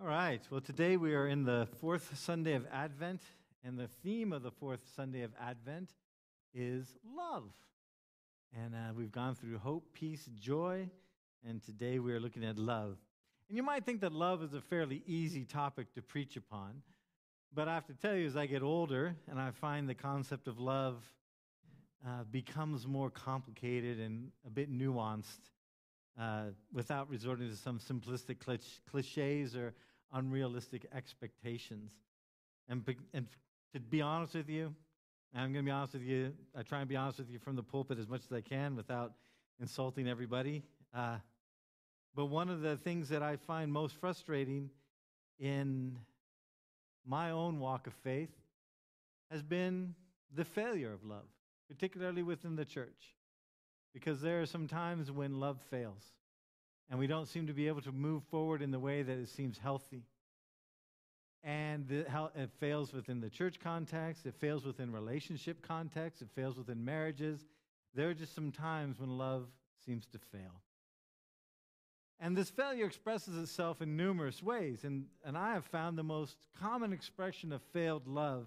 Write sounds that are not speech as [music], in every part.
All right. Well, today we are in the fourth Sunday of Advent, and the theme of the fourth Sunday of Advent is love. And uh, we've gone through hope, peace, joy, and today we are looking at love. And you might think that love is a fairly easy topic to preach upon, but I have to tell you, as I get older and I find the concept of love uh, becomes more complicated and a bit nuanced uh, without resorting to some simplistic cliches or unrealistic expectations. And, and to be honest with you, I'm going to be honest with you, I try and be honest with you from the pulpit as much as I can without insulting everybody. Uh, but one of the things that I find most frustrating in my own walk of faith has been the failure of love, particularly within the church. Because there are some times when love fails, and we don't seem to be able to move forward in the way that it seems healthy. And the, how it fails within the church context, it fails within relationship context, it fails within marriages. There are just some times when love seems to fail. And this failure expresses itself in numerous ways. And, and I have found the most common expression of failed love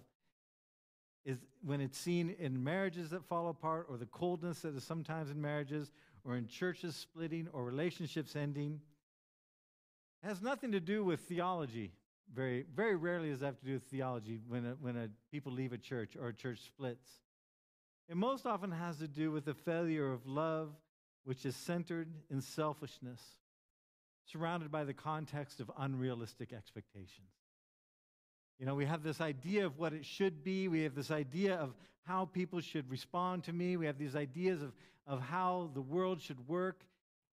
is when it's seen in marriages that fall apart, or the coldness that is sometimes in marriages, or in churches splitting, or relationships ending. It has nothing to do with theology. Very, very rarely does it have to do with theology when, a, when a, people leave a church or a church splits. It most often has to do with the failure of love, which is centered in selfishness, surrounded by the context of unrealistic expectations. You know, we have this idea of what it should be. We have this idea of how people should respond to me. We have these ideas of, of how the world should work.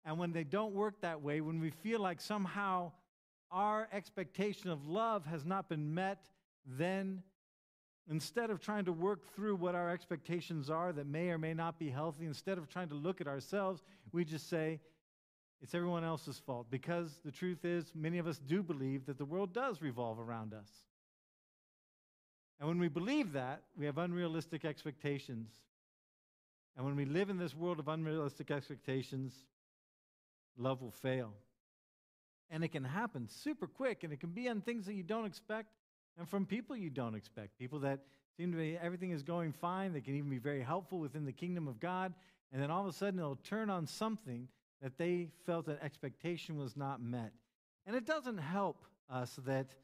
And when they don't work that way, when we feel like somehow our expectation of love has not been met, then instead of trying to work through what our expectations are that may or may not be healthy, instead of trying to look at ourselves, we just say, it's everyone else's fault. Because the truth is, many of us do believe that the world does revolve around us. And when we believe that, we have unrealistic expectations. And when we live in this world of unrealistic expectations, love will fail. And it can happen super quick, and it can be on things that you don't expect and from people you don't expect. People that seem to be everything is going fine, they can even be very helpful within the kingdom of God, and then all of a sudden it'll turn on something that they felt that expectation was not met. And it doesn't help us that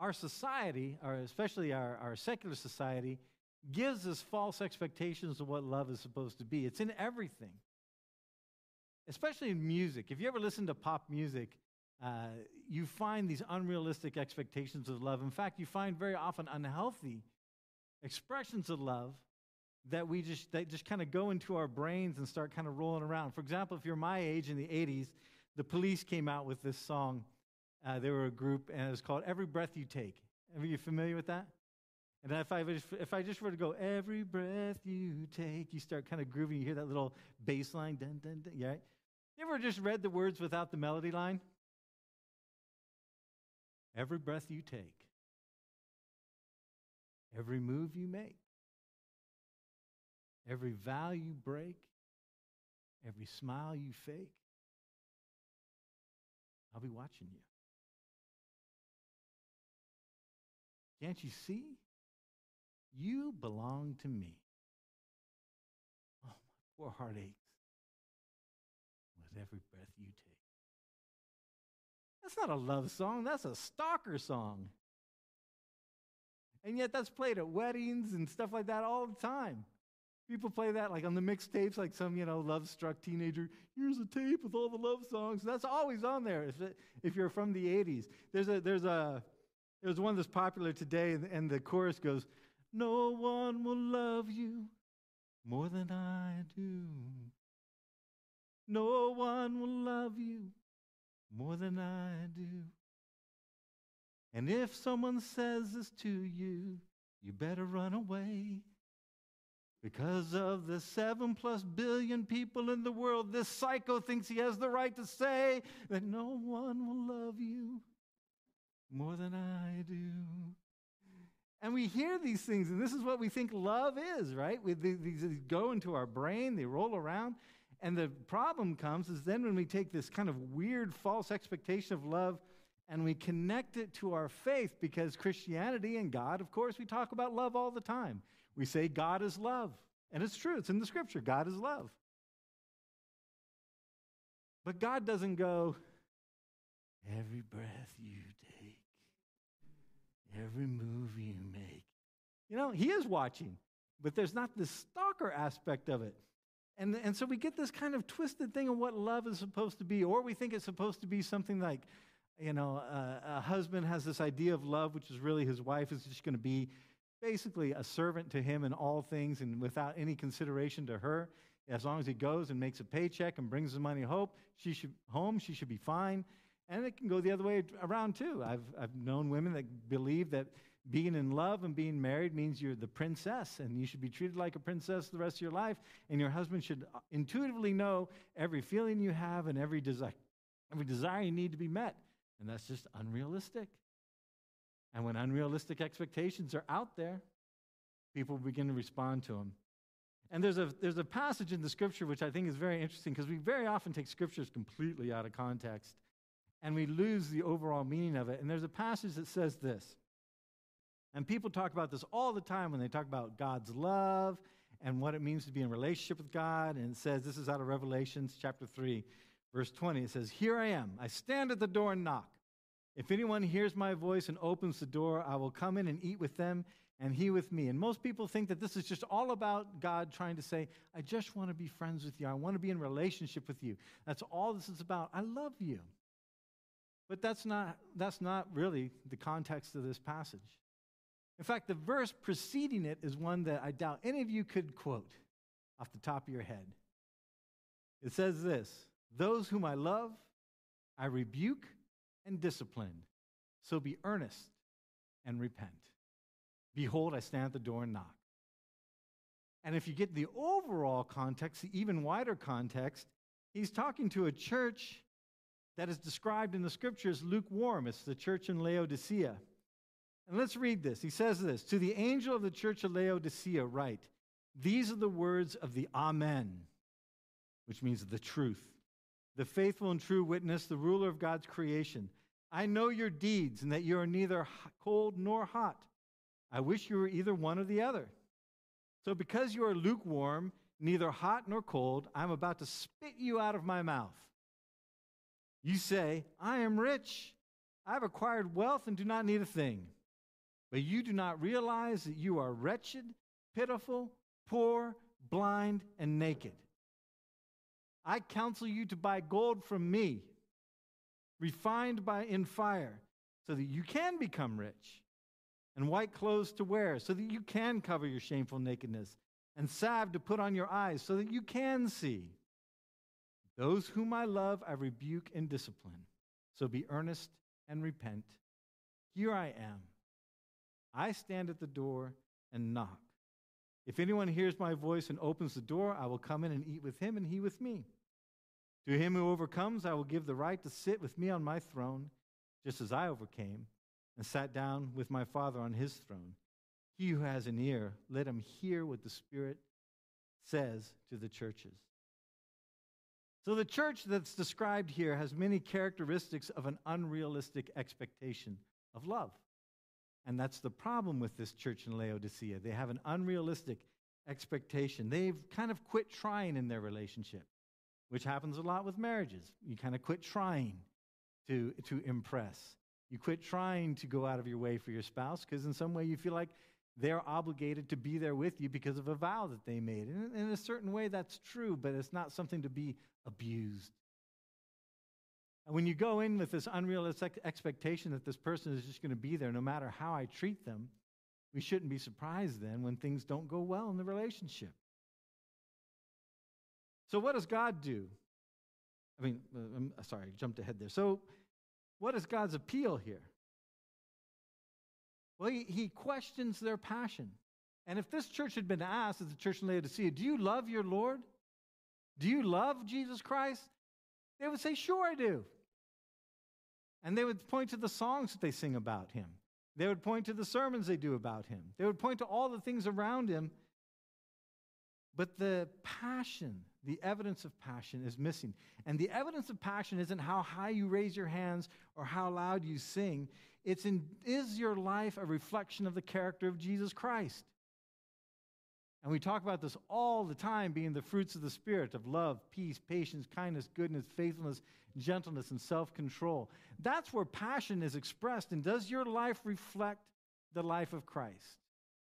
our society, or especially our, our secular society, gives us false expectations of what love is supposed to be. It's in everything, especially in music. If you ever listen to pop music, uh, you find these unrealistic expectations of love. In fact, you find very often unhealthy expressions of love that we just that just kind of go into our brains and start kind of rolling around. For example, if you're my age in the 80s, the police came out with this song uh, they were a group, and it was called Every Breath You Take. Are you familiar with that? And if I, if I just were to go, every breath you take, you start kind of grooving, you hear that little bass line, dun, dun, dun, yeah? You ever just read the words without the melody line? Every breath you take, every move you make, every vow you break, every smile you fake, I'll be watching you. Can't you see? You belong to me. Oh, my poor heart aches with every breath you take. That's not a love song, that's a stalker song. And yet, that's played at weddings and stuff like that all the time. People play that like on the mixtapes, like some, you know, love struck teenager. Here's a tape with all the love songs. That's always on there if, it, if you're from the 80s. There's a, there's a, there's one that's popular today, and the chorus goes, No one will love you more than I do. No one will love you more than I do. And if someone says this to you, you better run away. Because of the seven plus billion people in the world, this psycho thinks he has the right to say that no one will love you more than I do. And we hear these things, and this is what we think love is, right? We, these, these go into our brain, they roll around. And the problem comes is then when we take this kind of weird false expectation of love and we connect it to our faith because Christianity and God, of course, we talk about love all the time. We say God is love. And it's true, it's in the scripture God is love. But God doesn't go, every breath you every move you make. You know, He is watching, but there's not this stalker aspect of it. And, and so we get this kind of twisted thing of what love is supposed to be, or we think it's supposed to be something like, you know, uh, a husband has this idea of love, which is really his wife is just going to be basically a servant to him in all things and without any consideration to her. As long as he goes and makes a paycheck and brings the money home, she should home, she should be fine. And it can go the other way around too. I've, I've known women that believe that being in love and being married means you're the princess and you should be treated like a princess the rest of your life. And your husband should uh, intuitively know every feeling you have and every desire, every desire you need to be met. And that's just unrealistic. And when unrealistic expectations are out there, people begin to respond to them. And there's a, there's a passage in the scripture which I think is very interesting because we very often take scriptures completely out of context and we lose the overall meaning of it. And there's a passage that says this. And people talk about this all the time when they talk about God's love and what it means to be in relationship with God. And it says, this is out of Revelations chapter 3, verse 20. It says, Here I am. I stand at the door and knock. If anyone hears my voice and opens the door, I will come in and eat with them and he with me. And most people think that this is just all about God trying to say, I just want to be friends with you. I want to be in relationship with you. That's all this is about. I love you. But that's not, that's not really the context of this passage. In fact, the verse preceding it is one that I doubt any of you could quote off the top of your head. It says this Those whom I love, I rebuke and discipline. So be earnest and repent. Behold, I stand at the door and knock. And if you get the overall context, the even wider context, he's talking to a church that is described in the scriptures lukewarm. It's the church in Laodicea. And let's read this. He says this To the angel of the church of Laodicea, write, These are the words of the Amen, which means the truth, the faithful and true witness, the ruler of God's creation. I know your deeds and that you are neither cold nor hot. I wish you were either one or the other. So, because you are lukewarm, neither hot nor cold, I'm about to spit you out of my mouth. You say, I am rich. I have acquired wealth and do not need a thing. But you do not realize that you are wretched, pitiful, poor, blind, and naked. I counsel you to buy gold from me, refined by in fire, so that you can become rich and white clothes to wear, so that you can cover your shameful nakedness, and salve to put on your eyes, so that you can see. Those whom I love, I rebuke and discipline. So be earnest and repent. Here I am. I stand at the door and knock. If anyone hears my voice and opens the door, I will come in and eat with him, and he with me. To him who overcomes, I will give the right to sit with me on my throne, just as I overcame and sat down with my Father on his throne. He who has an ear, let him hear what the Spirit says to the churches. So, the church that's described here has many characteristics of an unrealistic expectation of love. And that's the problem with this church in Laodicea. They have an unrealistic expectation. They've kind of quit trying in their relationship, which happens a lot with marriages. You kind of quit trying to, to impress. You quit trying to go out of your way for your spouse because, in some way, you feel like they're obligated to be there with you because of a vow that they made. And in a certain way, that's true, but it's not something to be abused. And when you go in with this unrealistic expectation that this person is just going to be there no matter how I treat them, we shouldn't be surprised then when things don't go well in the relationship. So, what does God do? I mean, uh, I'm sorry, I jumped ahead there. So, what is God's appeal here? Well, he, he questions their passion. And if this church had been asked, as the church in Laodicea, do you love your Lord? Do you love Jesus Christ? They would say, Sure, I do. And they would point to the songs that they sing about him. They would point to the sermons they do about him. They would point to all the things around him. But the passion, the evidence of passion is missing. And the evidence of passion isn't how high you raise your hands or how loud you sing. It's in is your life a reflection of the character of Jesus Christ? And we talk about this all the time being the fruits of the Spirit of love, peace, patience, kindness, goodness, faithfulness, gentleness, and self control. That's where passion is expressed. And does your life reflect the life of Christ?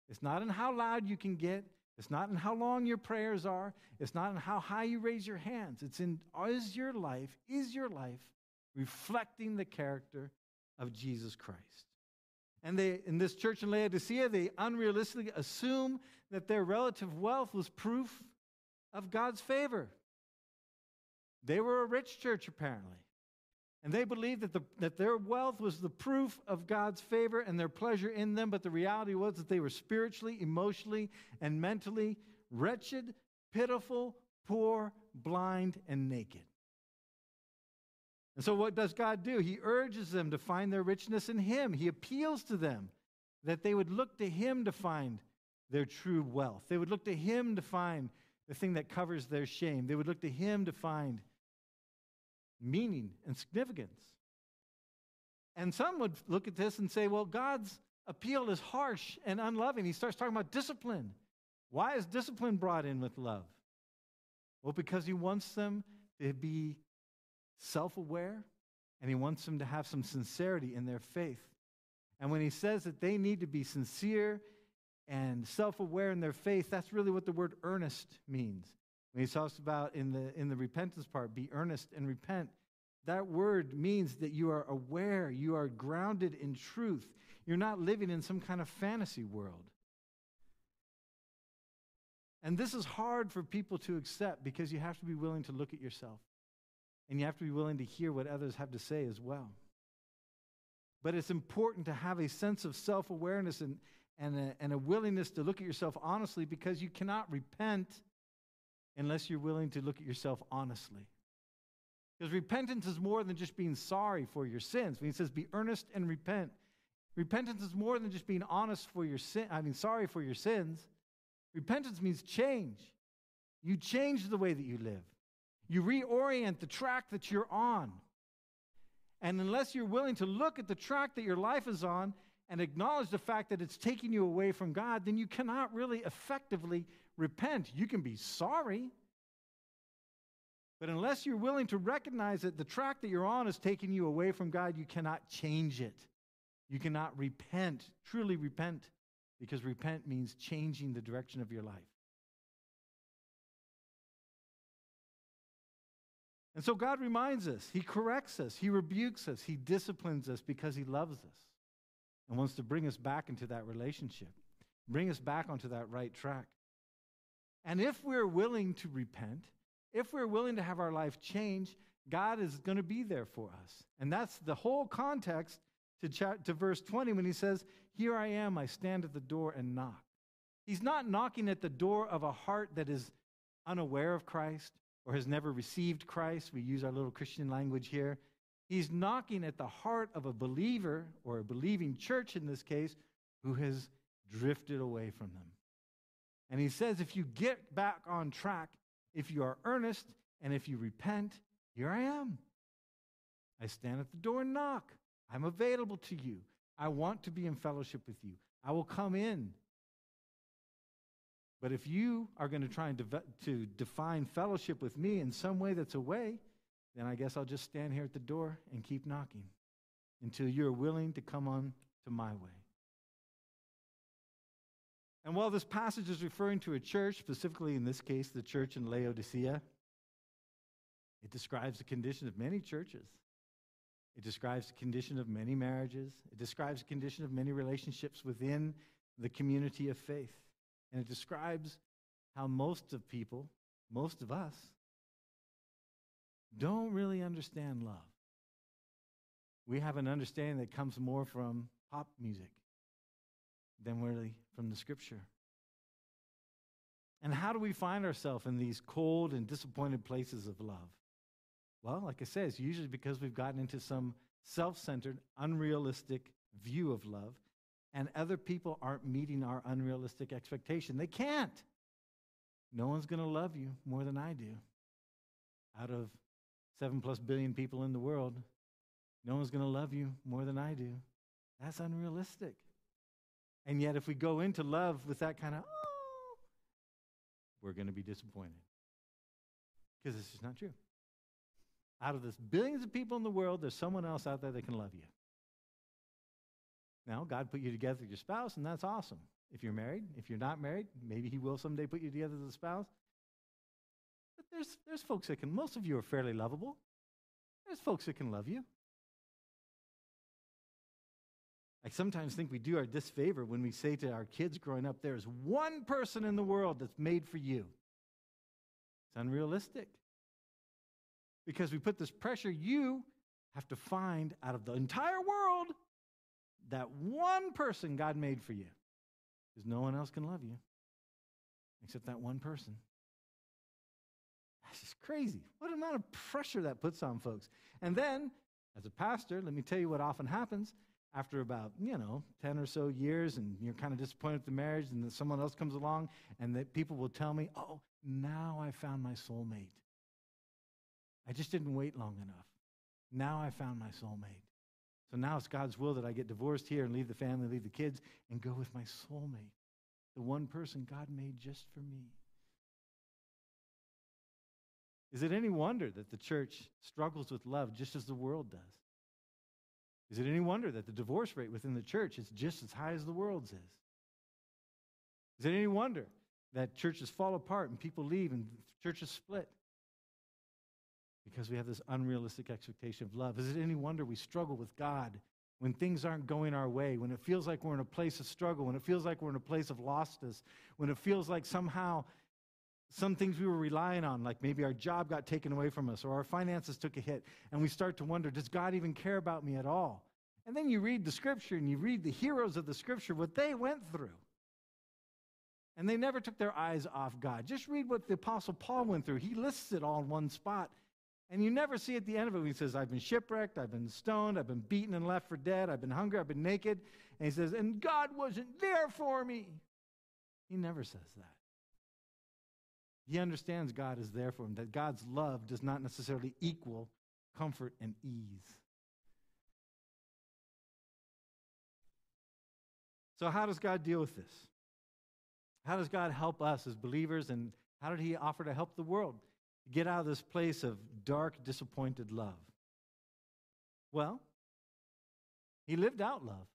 It's not in how loud you can get, it's not in how long your prayers are, it's not in how high you raise your hands. It's in is your life, is your life reflecting the character of Jesus Christ? And they, in this church in Laodicea, they unrealistically assume that their relative wealth was proof of God's favor. They were a rich church, apparently. And they believed that, the, that their wealth was the proof of God's favor and their pleasure in them, but the reality was that they were spiritually, emotionally, and mentally wretched, pitiful, poor, blind, and naked. And so, what does God do? He urges them to find their richness in Him. He appeals to them that they would look to Him to find their true wealth. They would look to Him to find the thing that covers their shame. They would look to Him to find meaning and significance. And some would look at this and say, well, God's appeal is harsh and unloving. He starts talking about discipline. Why is discipline brought in with love? Well, because He wants them to be self aware, and he wants them to have some sincerity in their faith. And when he says that they need to be sincere and self aware in their faith, that's really what the word earnest means. When he talks about in the, in the repentance part, be earnest and repent, that word means that you are aware, you are grounded in truth. You're not living in some kind of fantasy world. And this is hard for people to accept because you have to be willing to look at yourself. And you have to be willing to hear what others have to say as well. But it's important to have a sense of self awareness and, and, a, and a willingness to look at yourself honestly because you cannot repent unless you're willing to look at yourself honestly. Because repentance is more than just being sorry for your sins. When he says be earnest and repent, repentance is more than just being honest for your sin, I mean sorry for your sins. Repentance means change. You change the way that you live. You reorient the track that you're on. And unless you're willing to look at the track that your life is on and acknowledge the fact that it's taking you away from God, then you cannot really effectively repent. You can be sorry. But unless you're willing to recognize that the track that you're on is taking you away from God, you cannot change it. You cannot repent, truly repent, because repent means changing the direction of your life. And so God reminds us, He corrects us, He rebukes us, He disciplines us because He loves us and wants to bring us back into that relationship, bring us back onto that right track. And if we're willing to repent, if we're willing to have our life change, God is going to be there for us. And that's the whole context to, to verse 20 when he says, Here I am, I stand at the door and knock. He's not knocking at the door of a heart that is unaware of Christ or has never received Christ, we use our little Christian language here. He's knocking at the heart of a believer or a believing church in this case who has drifted away from them. And he says, if you get back on track, if you are earnest, and if you repent, here I am. I stand at the door and knock. I'm available to you. I want to be in fellowship with you. I will come in but if you are going to try and de- to define fellowship with me in some way that's a way, then I guess I'll just stand here at the door and keep knocking until you're willing to come on to my way. And while this passage is referring to a church, specifically in this case, the church in Laodicea, it describes the condition of many churches. It describes the condition of many marriages. It describes the condition of many relationships within the community of faith. And it describes how most of people, most of us, don't really understand love. We have an understanding that comes more from pop music than really from the scripture. And how do we find ourselves in these cold and disappointed places of love? Well, like I said, it's usually because we've gotten into some self centered, unrealistic view of love and other people aren't meeting our unrealistic expectation. They can't. no one's going to love you more than I do. Out of seven plus billion people in the world, no one's going to love you more than I do. That's unrealistic. And yet, if we go into love with that kind of, oh, we're going to be disappointed. Because this is not true. Out of the billions of people in the world, there's someone else out there that can love you. Now, God put you together with your spouse, and that's awesome. If you're married, if you're not married, maybe He will someday put you together as a spouse. But there's, there's folks that can, most of you are fairly lovable. There's folks that can love you. I sometimes think we do our disfavor when we say to our kids growing up, there's one person in the world that's made for you. It's unrealistic. Because we put this pressure, you have to find out of the entire world that one person God made for you. Because no one else can love you except that one person. That's just crazy. What amount of pressure that puts on folks. And then, as a pastor, let me tell you what often happens after about, you know, 10 or so years and you're kind of disappointed with the marriage and then someone else comes along and that people will tell me, oh, now I found my soulmate. I just didn't wait long enough. Now I found my soulmate. So now it's God's will that I get divorced here and leave the family, leave the kids, and go with my soulmate, the one person God made just for me. Is it any wonder that the church struggles with love just as the world does? Is it any wonder that the divorce rate within the church is just as high as the world's is? Is it any wonder that churches fall apart and people leave and churches split? Because we have this unrealistic expectation of love. Is it any wonder we struggle with God when things aren't going our way, when it feels like we're in a place of struggle, when it feels like we're in a place of lostness, when it feels like somehow some things we were relying on, like maybe our job got taken away from us or our finances took a hit, and we start to wonder, does God even care about me at all? And then you read the scripture and you read the heroes of the scripture, what they went through. And they never took their eyes off God. Just read what the Apostle Paul went through. He lists it all in one spot. And you never see at the end of it, he says, I've been shipwrecked, I've been stoned, I've been beaten and left for dead, I've been hungry, I've been naked. And he says, and God wasn't there for me. He never says that. He understands God is there for him, that God's love does not necessarily equal comfort and ease. So, how does God deal with this? How does God help us as believers, and how did He offer to help the world get out of this place of dark, disappointed love? Well, He lived out love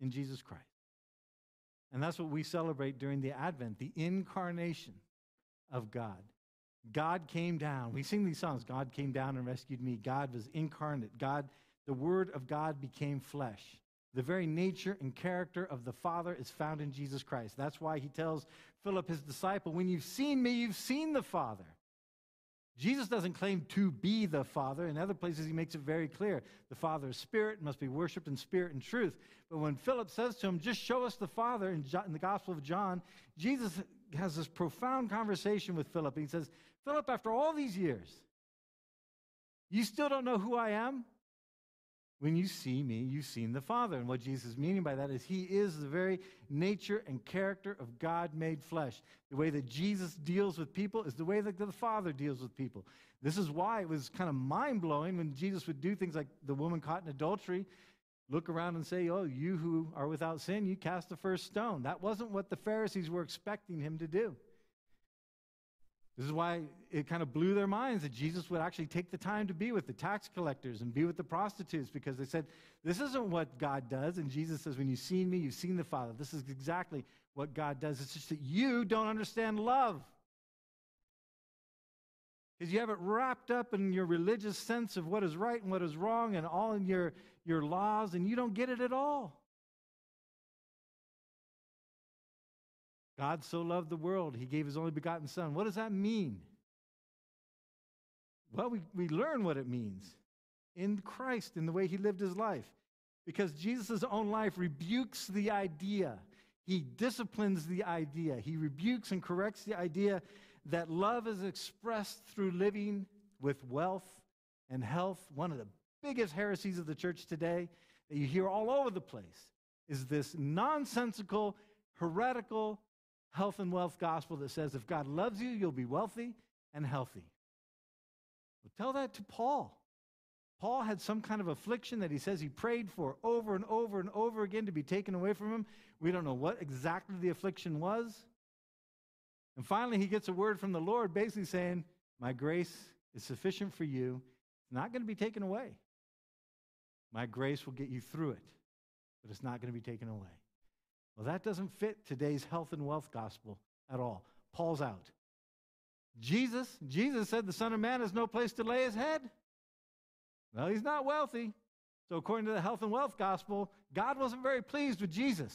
in Jesus Christ. And that's what we celebrate during the Advent the incarnation of God. God came down. We sing these songs God came down and rescued me. God was incarnate. God, the Word of God became flesh. The very nature and character of the Father is found in Jesus Christ. That's why he tells Philip, his disciple, When you've seen me, you've seen the Father. Jesus doesn't claim to be the Father. In other places, he makes it very clear. The Father is spirit, must be worshiped in spirit and truth. But when Philip says to him, Just show us the Father in, the Gospel of John, Jesus has this profound conversation with Philip. And He says, Philip, after all these years, you still don't know who I am? When you see me, you've seen the Father. And what Jesus is meaning by that is he is the very nature and character of God made flesh. The way that Jesus deals with people is the way that the Father deals with people. This is why it was kind of mind blowing when Jesus would do things like the woman caught in adultery look around and say, Oh, you who are without sin, you cast the first stone. That wasn't what the Pharisees were expecting him to do. This is why it kind of blew their minds that Jesus would actually take the time to be with the tax collectors and be with the prostitutes because they said, This isn't what God does. And Jesus says, When you've seen me, you've seen the Father. This is exactly what God does. It's just that you don't understand love. Because you have it wrapped up in your religious sense of what is right and what is wrong and all in your your laws and you don't get it at all. God so loved the world, he gave his only begotten Son. What does that mean? Well, we, we learn what it means in Christ, in the way he lived his life. Because Jesus' own life rebukes the idea, he disciplines the idea, he rebukes and corrects the idea that love is expressed through living with wealth and health. One of the biggest heresies of the church today that you hear all over the place is this nonsensical, heretical health and wealth gospel that says if God loves you, you'll be wealthy and healthy. Well, tell that to Paul. Paul had some kind of affliction that he says he prayed for over and over and over again to be taken away from him. We don't know what exactly the affliction was. And finally, he gets a word from the Lord basically saying, My grace is sufficient for you. It's not going to be taken away. My grace will get you through it, but it's not going to be taken away. Well, that doesn't fit today's health and wealth gospel at all. Paul's out. Jesus, Jesus said the Son of Man has no place to lay his head. Well, he's not wealthy. So, according to the health and wealth gospel, God wasn't very pleased with Jesus.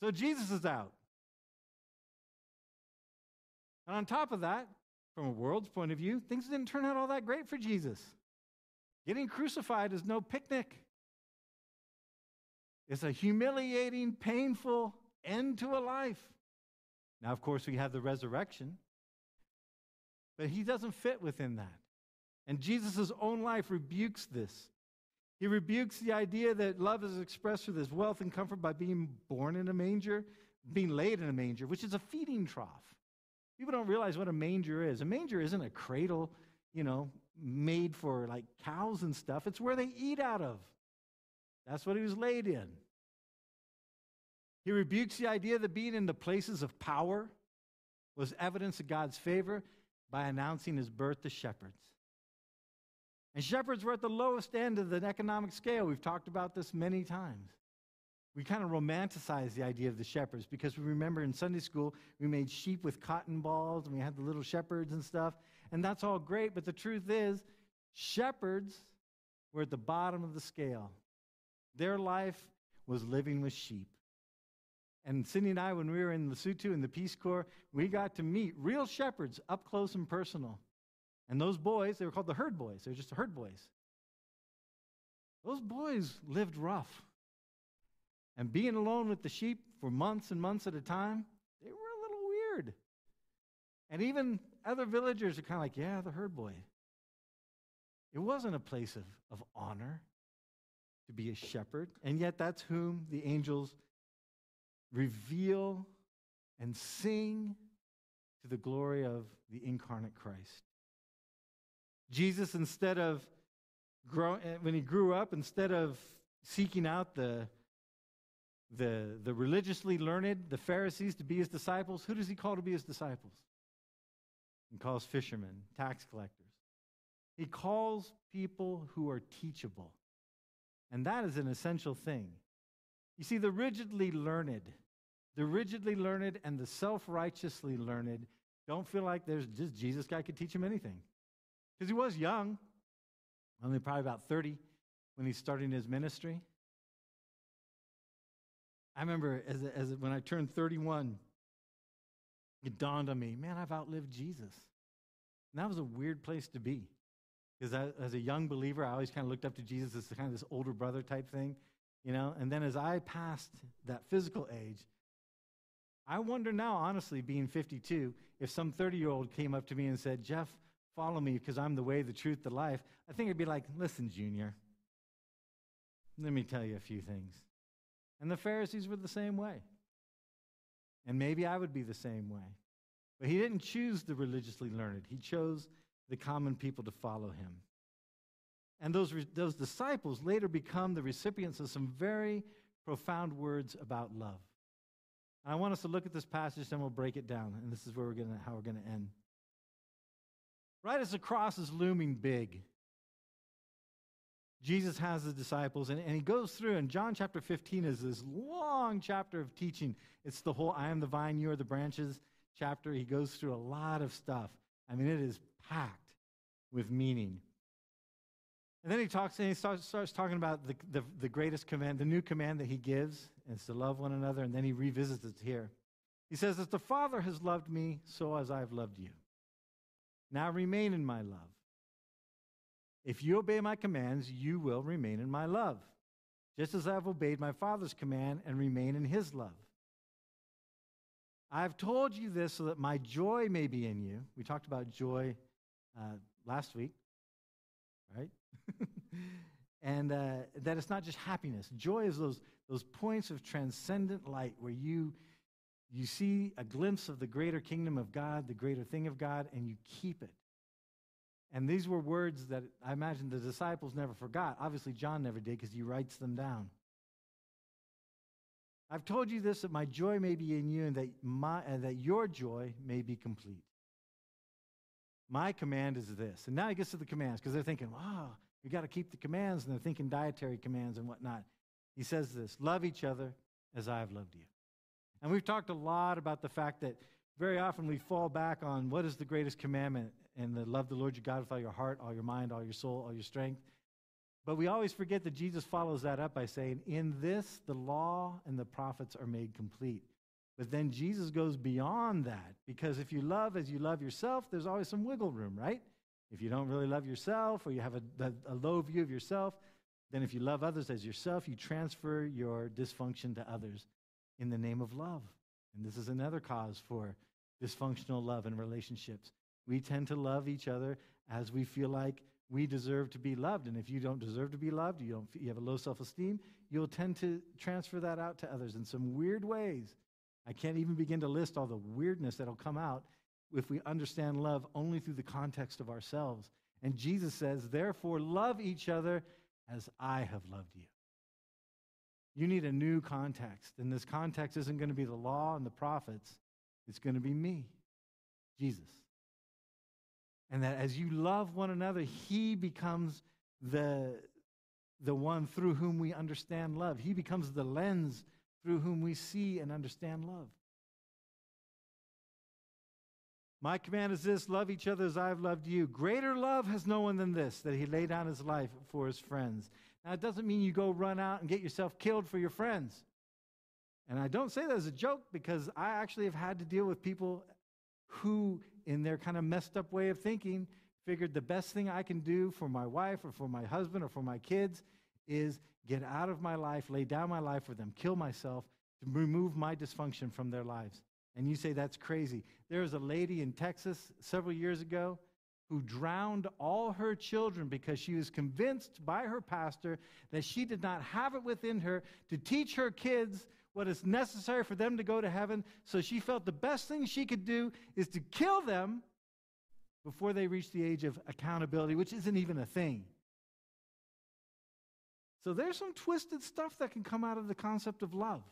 So, Jesus is out. And on top of that, from a world's point of view, things didn't turn out all that great for Jesus. Getting crucified is no picnic, it's a humiliating, painful end to a life. Now, of course, we have the resurrection, but he doesn't fit within that. And Jesus' own life rebukes this. He rebukes the idea that love is expressed through this wealth and comfort by being born in a manger, being laid in a manger, which is a feeding trough. People don't realize what a manger is. A manger isn't a cradle, you know, made for like cows and stuff. It's where they eat out of. That's what he was laid in. He rebukes the idea that being in the places of power was evidence of God's favor by announcing his birth to shepherds. And shepherds were at the lowest end of the economic scale. We've talked about this many times. We kind of romanticize the idea of the shepherds because we remember in Sunday school we made sheep with cotton balls and we had the little shepherds and stuff. And that's all great, but the truth is, shepherds were at the bottom of the scale. Their life was living with sheep. And Cindy and I, when we were in Lesotho in the Peace Corps, we got to meet real shepherds up close and personal. And those boys, they were called the herd boys. They were just herd boys. Those boys lived rough. And being alone with the sheep for months and months at a time, they were a little weird. And even other villagers are kind of like, yeah, the herd boy. It wasn't a place of, of honor to be a shepherd. And yet, that's whom the angels reveal and sing to the glory of the incarnate Christ. Jesus, instead of grow, eh, when he grew up, instead of seeking out the, the, the religiously learned, the Pharisees, to be his disciples, who does he call to be his disciples? He calls fishermen, tax collectors. He calls people who are teachable. And that is an essential thing. You see, the rigidly learned, the rigidly learned and the self righteously learned don't feel like there's just Jesus guy could teach them anything. Because he was young, only probably about 30 when he's starting his ministry. I remember as, as when I turned 31, it dawned on me, man, I've outlived Jesus. And that was a weird place to be. Because as a young believer, I always kind of looked up to Jesus as kind of this older brother type thing, you know. And then as I passed that physical age, I wonder now, honestly, being 52, if some 30 year old came up to me and said, Jeff, follow me because I'm the way, the truth, the life, I think I'd be like, listen, Junior, let me tell you a few things. And the Pharisees were the same way. And maybe I would be the same way. But he didn't choose the religiously learned, he chose the common people to follow him. And those, those disciples later become the recipients of some very profound words about love. And I want us to look at this passage, then we'll break it down. And this is where we're gonna, how we're going to end. Right as the cross is looming big, Jesus has his disciples, and, and he goes through, and John chapter 15 is this long chapter of teaching. It's the whole I am the vine, you are the branches chapter. He goes through a lot of stuff. I mean, it is packed with meaning. And then he talks and he starts, starts talking about the, the, the, greatest command, the new command that he gives, is to love one another, and then he revisits it here. He says, As the Father has loved me, so as I've loved you. Now remain in my love. If you obey my commands, you will remain in my love, just as I have obeyed my Father's command and remain in his love. I've told you this so that my joy may be in you. We talked about joy uh, last week, right? [laughs] and uh, that it's not just happiness. Joy is those, those points of transcendent light where you, you see a glimpse of the greater kingdom of God, the greater thing of God, and you keep it. And these were words that I imagine the disciples never forgot. Obviously, John never did because he writes them down. I've told you this that my joy may be in you and that, my, and that your joy may be complete. My command is this. And now he gets to the commands because they're thinking, wow, we got to keep the commands. And they're thinking dietary commands and whatnot. He says this love each other as I have loved you. And we've talked a lot about the fact that very often we fall back on what is the greatest commandment and the love the Lord your God with all your heart, all your mind, all your soul, all your strength. But we always forget that Jesus follows that up by saying, In this, the law and the prophets are made complete. But then Jesus goes beyond that because if you love as you love yourself, there's always some wiggle room, right? If you don't really love yourself or you have a, a, a low view of yourself, then if you love others as yourself, you transfer your dysfunction to others in the name of love. And this is another cause for dysfunctional love in relationships. We tend to love each other as we feel like we deserve to be loved. And if you don't deserve to be loved, you, don't, you have a low self esteem, you'll tend to transfer that out to others in some weird ways. I can't even begin to list all the weirdness that'll come out if we understand love only through the context of ourselves. And Jesus says, therefore, love each other as I have loved you. You need a new context. And this context isn't going to be the law and the prophets, it's going to be me, Jesus. And that as you love one another, He becomes the, the one through whom we understand love. He becomes the lens through whom we see and understand love. My command is this love each other as I have loved you. Greater love has no one than this, that he laid down his life for his friends. Now, it doesn't mean you go run out and get yourself killed for your friends. And I don't say that as a joke because I actually have had to deal with people who, in their kind of messed up way of thinking, figured the best thing I can do for my wife or for my husband or for my kids is get out of my life, lay down my life for them, kill myself to remove my dysfunction from their lives. And you say that's crazy. There was a lady in Texas several years ago who drowned all her children because she was convinced by her pastor that she did not have it within her to teach her kids what is necessary for them to go to heaven. So she felt the best thing she could do is to kill them before they reach the age of accountability, which isn't even a thing. So there's some twisted stuff that can come out of the concept of love,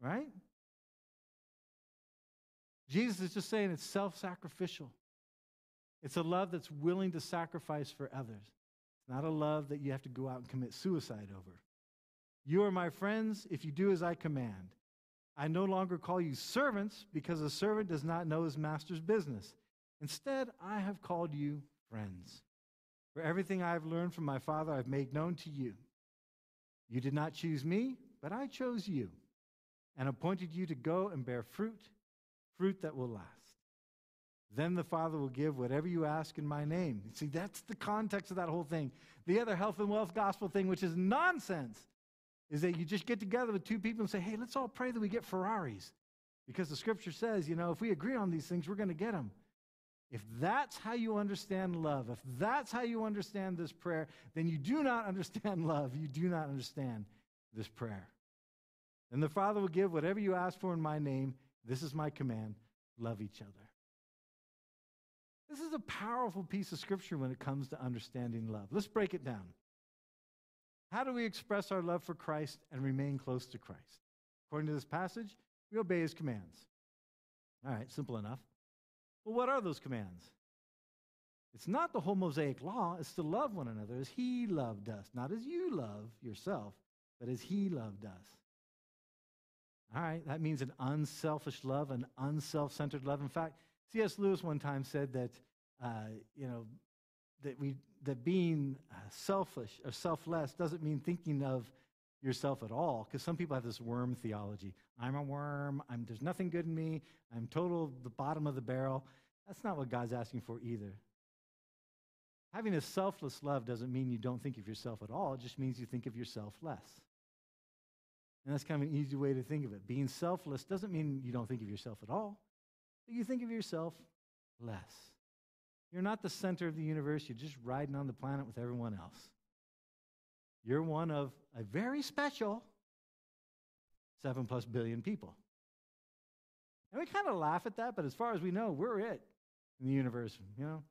right? Jesus is just saying it's self sacrificial. It's a love that's willing to sacrifice for others. It's not a love that you have to go out and commit suicide over. You are my friends if you do as I command. I no longer call you servants because a servant does not know his master's business. Instead, I have called you friends. For everything I have learned from my Father, I've made known to you. You did not choose me, but I chose you and appointed you to go and bear fruit, fruit that will last. Then the Father will give whatever you ask in my name. See, that's the context of that whole thing. The other health and wealth gospel thing, which is nonsense, is that you just get together with two people and say, hey, let's all pray that we get Ferraris. Because the scripture says, you know, if we agree on these things, we're going to get them. If that's how you understand love, if that's how you understand this prayer, then you do not understand [laughs] love. You do not understand this prayer. And the Father will give whatever you ask for in my name. This is my command love each other. This is a powerful piece of scripture when it comes to understanding love. Let's break it down. How do we express our love for Christ and remain close to Christ? According to this passage, we obey his commands. All right, simple enough. Well, what are those commands? It's not the whole Mosaic law, it's to love one another as he loved us, not as you love yourself, but as he loved us. All right, that means an unselfish love, an unself centered love. In fact, C.S. Lewis one time said that, uh, you know, that, we, that being uh, selfish or selfless doesn't mean thinking of yourself at all, because some people have this worm theology. I'm a worm. I'm, there's nothing good in me. I'm total the bottom of the barrel. That's not what God's asking for either. Having a selfless love doesn't mean you don't think of yourself at all. It just means you think of yourself less. And that's kind of an easy way to think of it. Being selfless doesn't mean you don't think of yourself at all you think of yourself less. You're not the center of the universe, you're just riding on the planet with everyone else. You're one of a very special seven plus billion people. And we kind of laugh at that, but as far as we know, we're it in the universe. You know,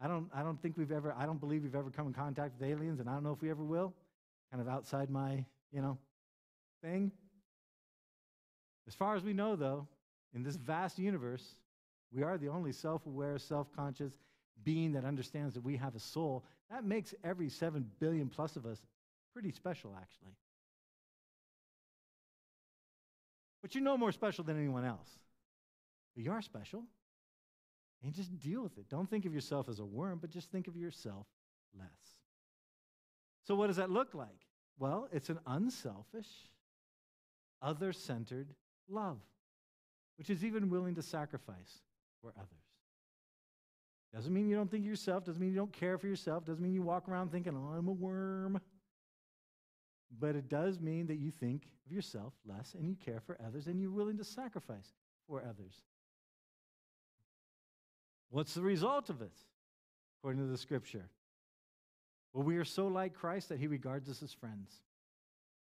I don't, I don't think we've ever, I don't believe we've ever come in contact with aliens, and I don't know if we ever will. Kind of outside my, you know, thing. As far as we know, though, in this vast universe, we are the only self aware, self conscious being that understands that we have a soul. That makes every seven billion plus of us pretty special, actually. But you're no more special than anyone else. But you are special. And just deal with it. Don't think of yourself as a worm, but just think of yourself less. So, what does that look like? Well, it's an unselfish, other centered love, which is even willing to sacrifice for others. Doesn't mean you don't think of yourself, doesn't mean you don't care for yourself, doesn't mean you walk around thinking, oh, I'm a worm. But it does mean that you think of yourself less and you care for others and you're willing to sacrifice for others. What's the result of it, according to the scripture? Well, we are so like Christ that he regards us as friends.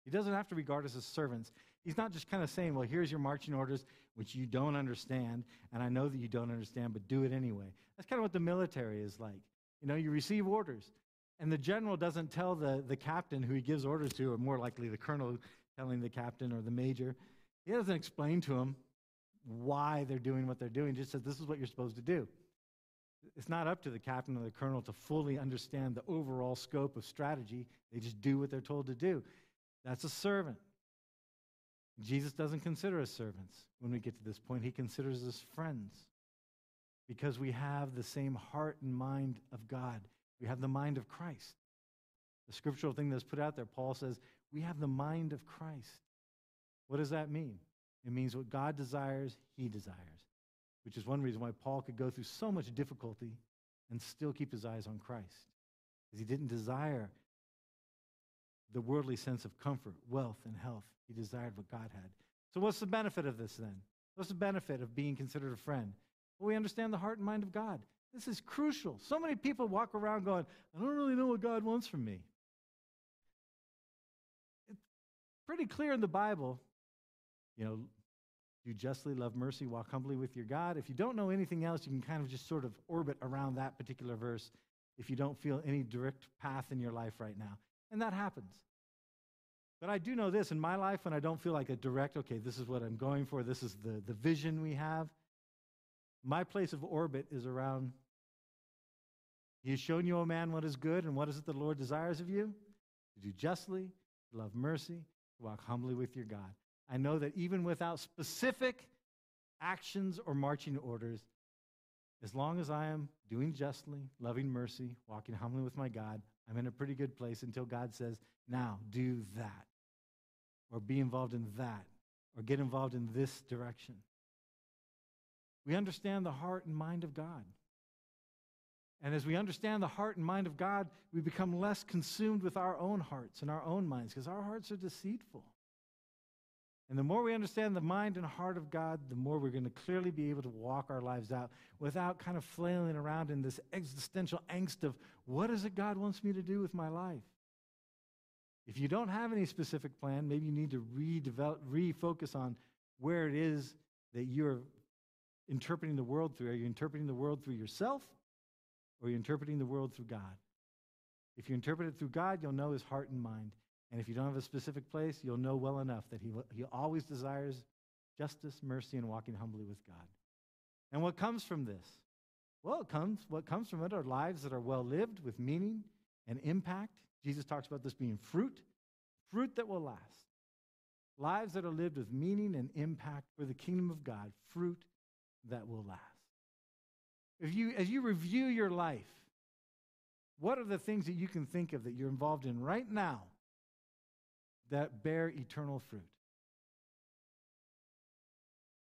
He doesn't have to regard us as servants. He's not just kind of saying, well, here's your marching orders, which you don't understand, and I know that you don't understand, but do it anyway. That's kind of what the military is like. You know, you receive orders, and the general doesn't tell the, the captain who he gives orders to, or more likely the colonel telling the captain or the major. He doesn't explain to him why they're doing what they're doing, just says, this is what you're supposed to do. It's not up to the captain or the colonel to fully understand the overall scope of strategy. They just do what they're told to do. That's a servant. Jesus doesn't consider us servants when we get to this point. He considers us friends because we have the same heart and mind of God. We have the mind of Christ. The scriptural thing that's put out there, Paul says, we have the mind of Christ. What does that mean? It means what God desires, he desires, which is one reason why Paul could go through so much difficulty and still keep his eyes on Christ. Because he didn't desire the worldly sense of comfort, wealth, and health. He desired what God had. So, what's the benefit of this then? What's the benefit of being considered a friend? Well, we understand the heart and mind of God. This is crucial. So many people walk around going, I don't really know what God wants from me. It's pretty clear in the Bible, you know, do justly, love mercy, walk humbly with your God. If you don't know anything else, you can kind of just sort of orbit around that particular verse if you don't feel any direct path in your life right now. And that happens. But I do know this in my life when I don't feel like a direct, okay, this is what I'm going for, this is the, the vision we have. My place of orbit is around He has shown you, O man, what is good, and what is it the Lord desires of you? To do justly, to love mercy, to walk humbly with your God. I know that even without specific actions or marching orders, as long as I am doing justly, loving mercy, walking humbly with my God, I'm in a pretty good place until God says, now do that, or be involved in that, or get involved in this direction. We understand the heart and mind of God. And as we understand the heart and mind of God, we become less consumed with our own hearts and our own minds because our hearts are deceitful. And the more we understand the mind and heart of God, the more we're going to clearly be able to walk our lives out without kind of flailing around in this existential angst of what is it God wants me to do with my life? If you don't have any specific plan, maybe you need to redevelop, refocus on where it is that you're interpreting the world through. Are you interpreting the world through yourself or are you interpreting the world through God? If you interpret it through God, you'll know his heart and mind. And if you don't have a specific place, you'll know well enough that he, he always desires justice, mercy, and walking humbly with God. And what comes from this? Well, it comes, what comes from it are lives that are well lived with meaning and impact. Jesus talks about this being fruit, fruit that will last. Lives that are lived with meaning and impact for the kingdom of God, fruit that will last. If you, as you review your life, what are the things that you can think of that you're involved in right now that bear eternal fruit?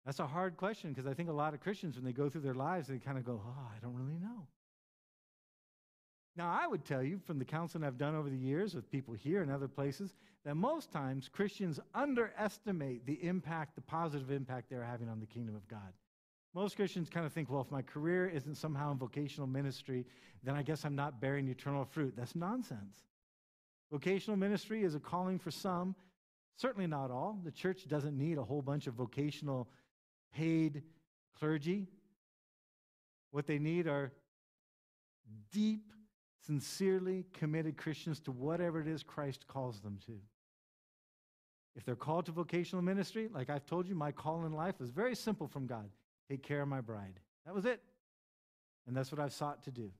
That's a hard question because I think a lot of Christians, when they go through their lives, they kind of go, Oh, I don't really know. Now, I would tell you from the counseling I've done over the years with people here and other places that most times Christians underestimate the impact, the positive impact they're having on the kingdom of God. Most Christians kind of think, well, if my career isn't somehow in vocational ministry, then I guess I'm not bearing eternal fruit. That's nonsense. Vocational ministry is a calling for some, certainly not all. The church doesn't need a whole bunch of vocational paid clergy. What they need are deep, sincerely committed Christians to whatever it is Christ calls them to. If they're called to vocational ministry, like I've told you, my call in life was very simple from God take care of my bride. That was it. And that's what I've sought to do.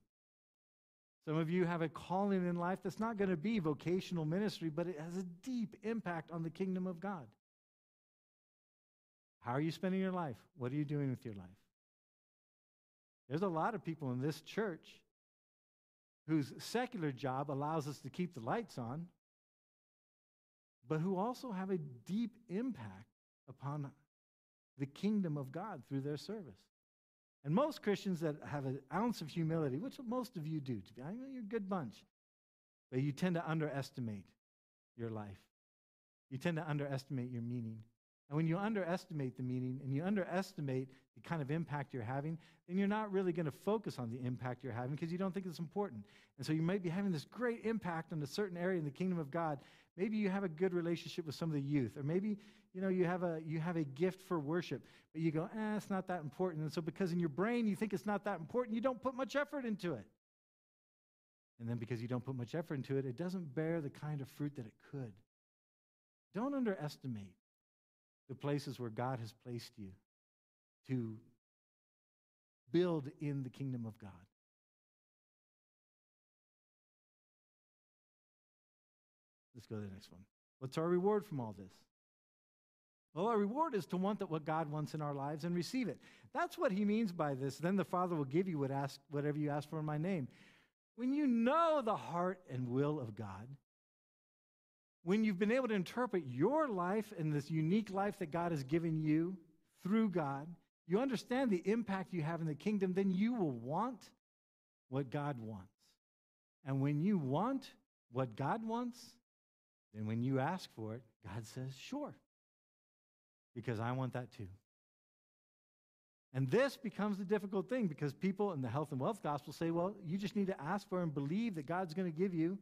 Some of you have a calling in life that's not going to be vocational ministry, but it has a deep impact on the kingdom of God. How are you spending your life? What are you doing with your life? There's a lot of people in this church whose secular job allows us to keep the lights on, but who also have a deep impact upon the kingdom of God through their service. And most Christians that have an ounce of humility, which most of you do, to be, you're a good bunch, but you tend to underestimate your life. You tend to underestimate your meaning. And when you underestimate the meaning and you underestimate the kind of impact you're having, then you're not really going to focus on the impact you're having because you don't think it's important. And so you might be having this great impact on a certain area in the kingdom of God. Maybe you have a good relationship with some of the youth, or maybe you know you have a you have a gift for worship, but you go, eh, it's not that important. And so because in your brain you think it's not that important, you don't put much effort into it. And then because you don't put much effort into it, it doesn't bear the kind of fruit that it could. Don't underestimate the places where God has placed you to build in the kingdom of God. Let's go to the next one. What's our reward from all this? Well, our reward is to want that what God wants in our lives and receive it. That's what he means by this. Then the Father will give you what ask, whatever you ask for in my name. When you know the heart and will of God, when you've been able to interpret your life and this unique life that God has given you through God, you understand the impact you have in the kingdom, then you will want what God wants. And when you want what God wants, then when you ask for it, God says, sure, because I want that too. And this becomes the difficult thing because people in the health and wealth gospel say, well, you just need to ask for and believe that God's going to give you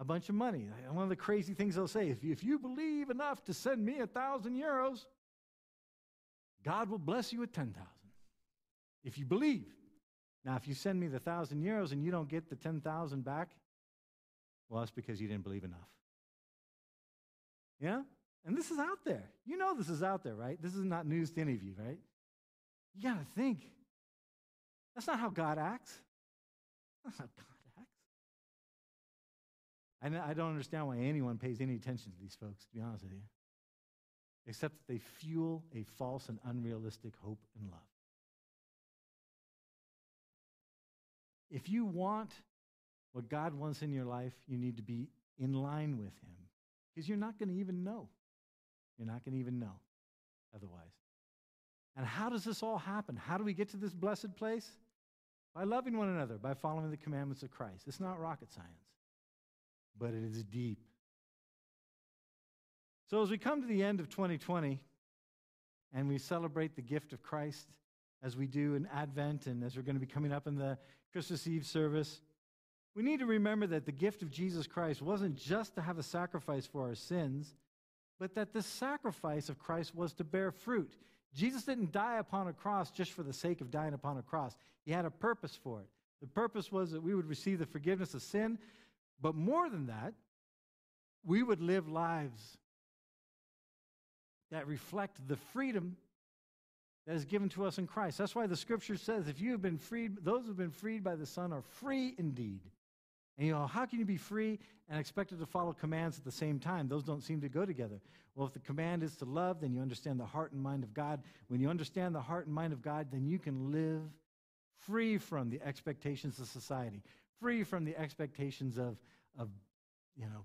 a bunch of money. One of the crazy things they'll say if you, if you believe enough to send me a thousand euros, God will bless you with 10,000. If you believe. Now, if you send me the thousand euros and you don't get the 10,000 back, well, that's because you didn't believe enough. Yeah? And this is out there. You know this is out there, right? This is not news to any of you, right? You got to think. That's not how God acts. That's not how God acts. and I don't understand why anyone pays any attention to these folks, to be honest with you, except that they fuel a false and unrealistic hope and love. If you want what God wants in your life, you need to be in line with Him because you're not going to even know. You're not going to even know otherwise. And how does this all happen? How do we get to this blessed place? By loving one another, by following the commandments of Christ. It's not rocket science but it is deep. So, as we come to the end of 2020 and we celebrate the gift of Christ, as we do in Advent and as we're going to be coming up in the Christmas Eve service, we need to remember that the gift of Jesus Christ wasn't just to have a sacrifice for our sins, but that the sacrifice of Christ was to bear fruit. Jesus didn't die upon a cross just for the sake of dying upon a cross, He had a purpose for it. The purpose was that we would receive the forgiveness of sin, but more than that, we would live lives that reflect the freedom that is given to us in Christ. That's why the scripture says, if you have been freed, those who have been freed by the Son are free indeed. And you know, how can you be free and expected to follow commands at the same time? Those don't seem to go together. Well, if the command is to love, then you understand the heart and mind of God. When you understand the heart and mind of God, then you can live free from the expectations of society, free from the expectations of, of you know,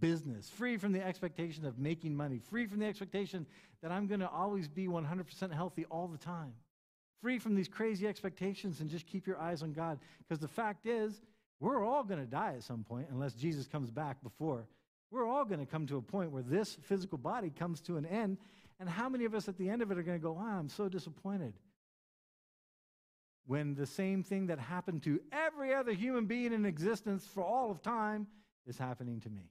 business, free from the expectation of making money, free from the expectation that I'm going to always be 100% healthy all the time, free from these crazy expectations and just keep your eyes on God. Because the fact is, we're all going to die at some point unless Jesus comes back before. We're all going to come to a point where this physical body comes to an end. And how many of us at the end of it are going to go, wow, I'm so disappointed? when the same thing that happened to every other human being in existence for all of time is happening to me.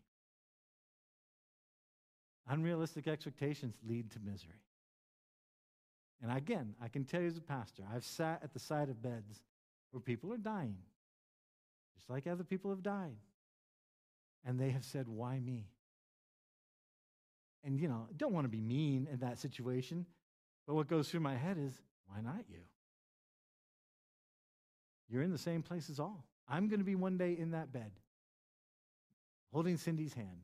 Unrealistic expectations lead to misery. And again, I can tell you as a pastor, I've sat at the side of beds where people are dying, just like other people have died. And they have said, Why me? And, you know, don't want to be mean in that situation, but what goes through my head is, Why not you? You're in the same place as all. I'm going to be one day in that bed, holding Cindy's hand.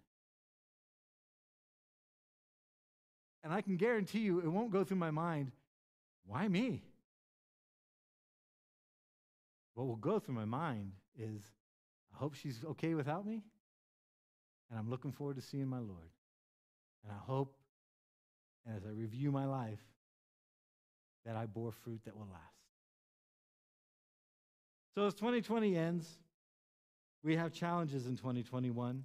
And I can guarantee you it won't go through my mind, why me? What will go through my mind is, I hope she's okay without me. And I'm looking forward to seeing my Lord. And I hope, and as I review my life, that I bore fruit that will last. So as 2020 ends, we have challenges in 2021.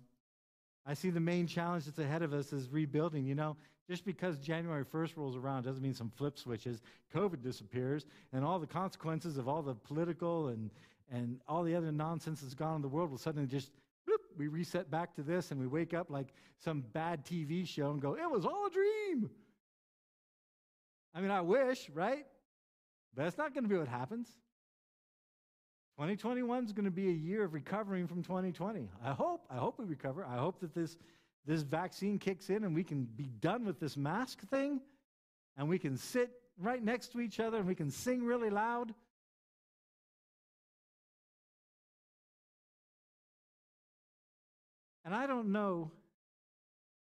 I see the main challenge that's ahead of us is rebuilding. You know, just because January 1st rolls around doesn't mean some flip switches, COVID disappears, and all the consequences of all the political and, and all the other nonsense that's gone on in the world will suddenly just, bloop, we reset back to this and we wake up like some bad TV show and go, it was all a dream. I mean, I wish, right? But that's not going to be what happens. 2021 is going to be a year of recovering from 2020. I hope. I hope we recover. I hope that this this vaccine kicks in and we can be done with this mask thing and we can sit right next to each other and we can sing really loud. And I don't know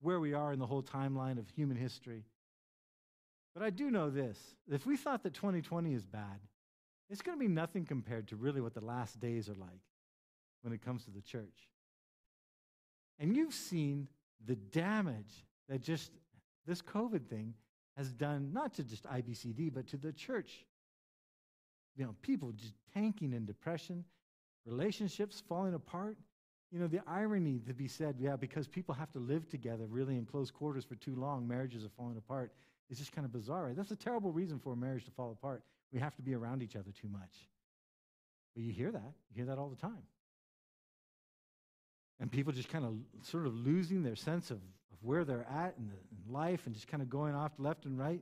where we are in the whole timeline of human history. But I do know this. If we thought that 2020 is bad, it's going to be nothing compared to really what the last days are like when it comes to the church. And you've seen the damage that just this COVID thing has done, not to just IBCD, but to the church. You know, people just tanking in depression, relationships falling apart. You know, the irony to be said, yeah, because people have to live together really in close quarters for too long, marriages are falling apart. It's just kind of bizarre. Right? That's a terrible reason for a marriage to fall apart. We have to be around each other too much. But you hear that. You hear that all the time and people just kind of sort of losing their sense of, of where they're at in, the, in life and just kind of going off left and right.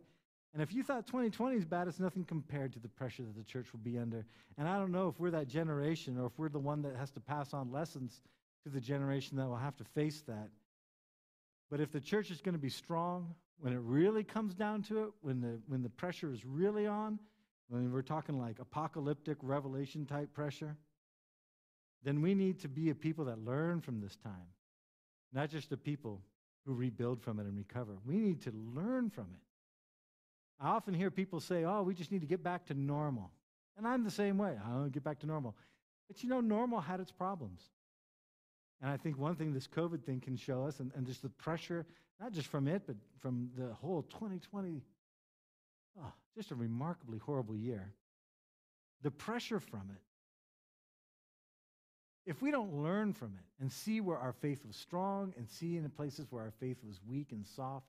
And if you thought 2020 is bad, it's nothing compared to the pressure that the church will be under. And I don't know if we're that generation or if we're the one that has to pass on lessons to the generation that will have to face that. But if the church is going to be strong, when it really comes down to it, when the, when the pressure is really on, when we're talking like apocalyptic revelation type pressure, then we need to be a people that learn from this time, not just a people who rebuild from it and recover. We need to learn from it. I often hear people say, oh, we just need to get back to normal. And I'm the same way. I to get back to normal. But you know, normal had its problems. And I think one thing this COVID thing can show us, and, and just the pressure, not just from it, but from the whole 2020, oh, just a remarkably horrible year. The pressure from it if we don't learn from it and see where our faith was strong and see in the places where our faith was weak and soft,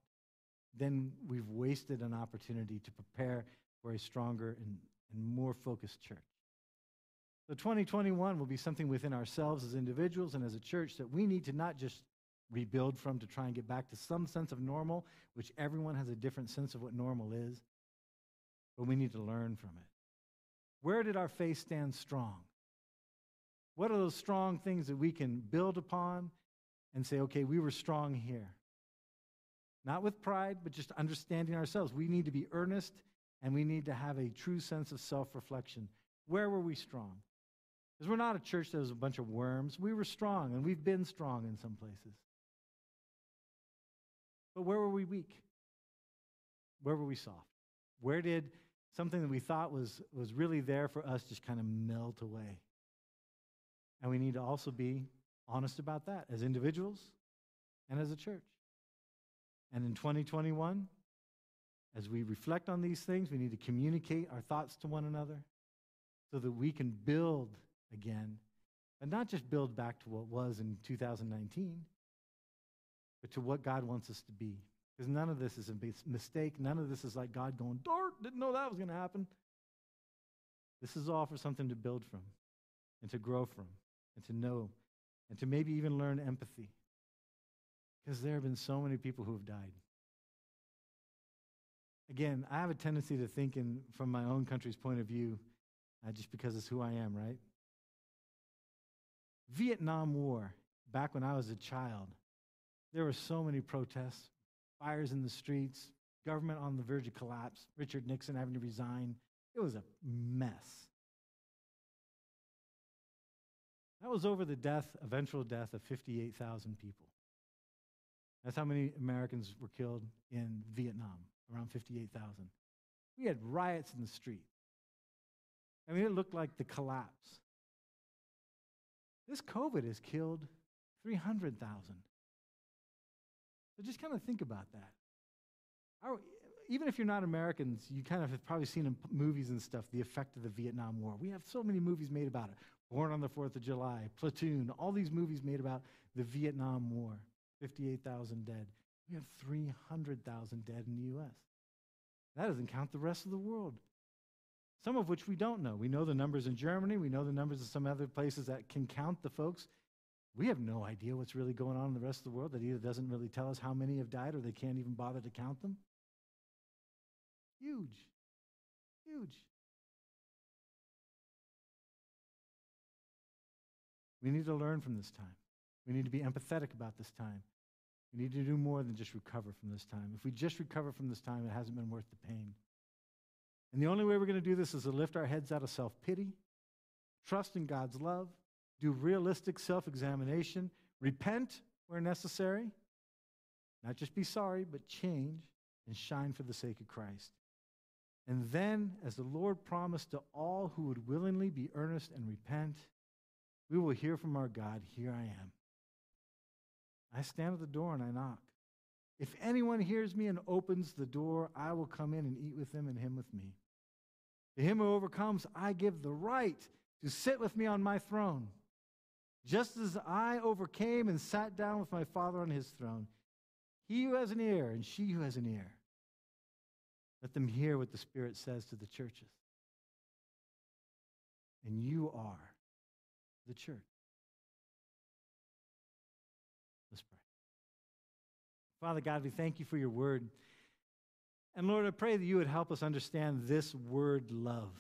then we've wasted an opportunity to prepare for a stronger and, and more focused church. So 2021 will be something within ourselves as individuals and as a church that we need to not just rebuild from to try and get back to some sense of normal, which everyone has a different sense of what normal is, but we need to learn from it. Where did our faith stand strong? What are those strong things that we can build upon and say, okay, we were strong here? Not with pride, but just understanding ourselves. We need to be earnest and we need to have a true sense of self reflection. Where were we strong? Because we're not a church that was a bunch of worms. We were strong and we've been strong in some places. But where were we weak? Where were we soft? Where did something that we thought was, was really there for us just kind of melt away? And we need to also be honest about that as individuals and as a church. And in 2021, as we reflect on these things, we need to communicate our thoughts to one another so that we can build again, and not just build back to what was in 2019, but to what God wants us to be. Because none of this is a mistake. None of this is like God going, Dart, didn't know that was going to happen. This is all for something to build from and to grow from and to know and to maybe even learn empathy. Because there have been so many people who have died. again, I have a tendency to think in, from my own country's point of view, uh, just because it's who I am, right? Vietnam War, back when I was a child, there were so many protests, fires in the streets, government on the verge of collapse, Richard Nixon having to resign. It was a mess. That was over the death, eventual death of 58,000 people. That's how many Americans were killed in Vietnam, around 58,000. We had riots in the street. I mean, it looked like the collapse. This COVID has killed 300,000. So just kind of think about that. Our, even if you're not Americans, you kind of have probably seen in movies and stuff the effect of the Vietnam War. We have so many movies made about it. Born on the 4th of July, Platoon, all these movies made about the Vietnam War. 58,000 dead. We have 300,000 dead in the U.S. That doesn't count the rest of the world, some of which we don't know. We know the numbers in Germany, we know the numbers in some other places that can count the folks. We have no idea what's really going on in the rest of the world that either doesn't really tell us how many have died or they can't even bother to count them. Huge. Huge. We need to learn from this time. We need to be empathetic about this time. We need to do more than just recover from this time. If we just recover from this time, it hasn't been worth the pain. And the only way we're going to do this is to lift our heads out of self pity, trust in God's love, do realistic self examination, repent where necessary, not just be sorry, but change and shine for the sake of Christ. And then, as the Lord promised to all who would willingly be earnest and repent, we will hear from our God, Here I am. I stand at the door and I knock. If anyone hears me and opens the door, I will come in and eat with him and him with me. To him who overcomes, I give the right to sit with me on my throne, just as I overcame and sat down with my Father on his throne. He who has an ear and she who has an ear, let them hear what the Spirit says to the churches. And you are the church. Let's pray. Father God, we thank you for your word. And Lord, I pray that you would help us understand this word love.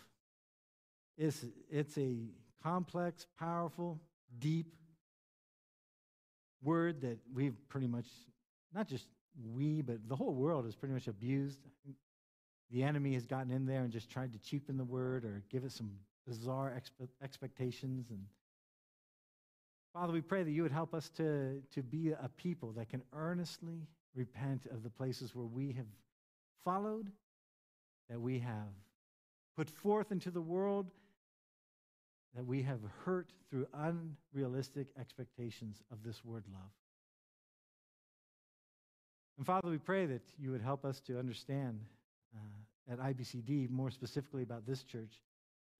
It's, it's a complex, powerful, deep word that we've pretty much, not just we, but the whole world has pretty much abused. The enemy has gotten in there and just tried to cheapen the word or give it some bizarre expe- expectations and Father, we pray that you would help us to, to be a people that can earnestly repent of the places where we have followed, that we have put forth into the world, that we have hurt through unrealistic expectations of this word love. And Father, we pray that you would help us to understand uh, at IBCD, more specifically about this church,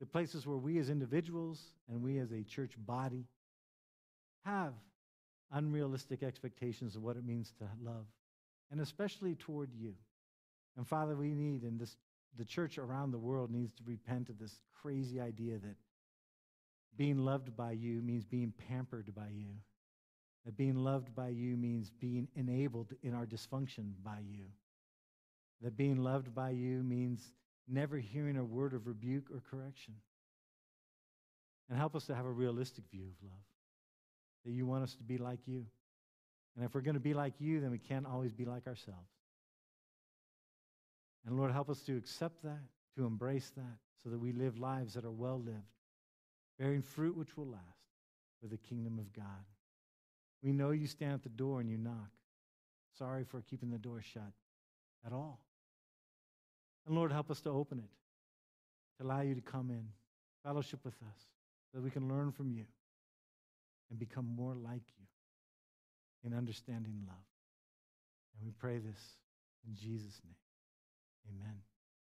the places where we as individuals and we as a church body have unrealistic expectations of what it means to love, and especially toward you. And Father, we need, and this, the church around the world needs to repent of this crazy idea that being loved by you means being pampered by you. That being loved by you means being enabled in our dysfunction by you. That being loved by you means never hearing a word of rebuke or correction. And help us to have a realistic view of love that you want us to be like you. And if we're going to be like you, then we can't always be like ourselves. And Lord, help us to accept that, to embrace that, so that we live lives that are well lived, bearing fruit which will last for the kingdom of God. We know you stand at the door and you knock. Sorry for keeping the door shut at all. And Lord, help us to open it, to allow you to come in, fellowship with us, so that we can learn from you and become more like you in understanding love. And we pray this in Jesus' name. Amen.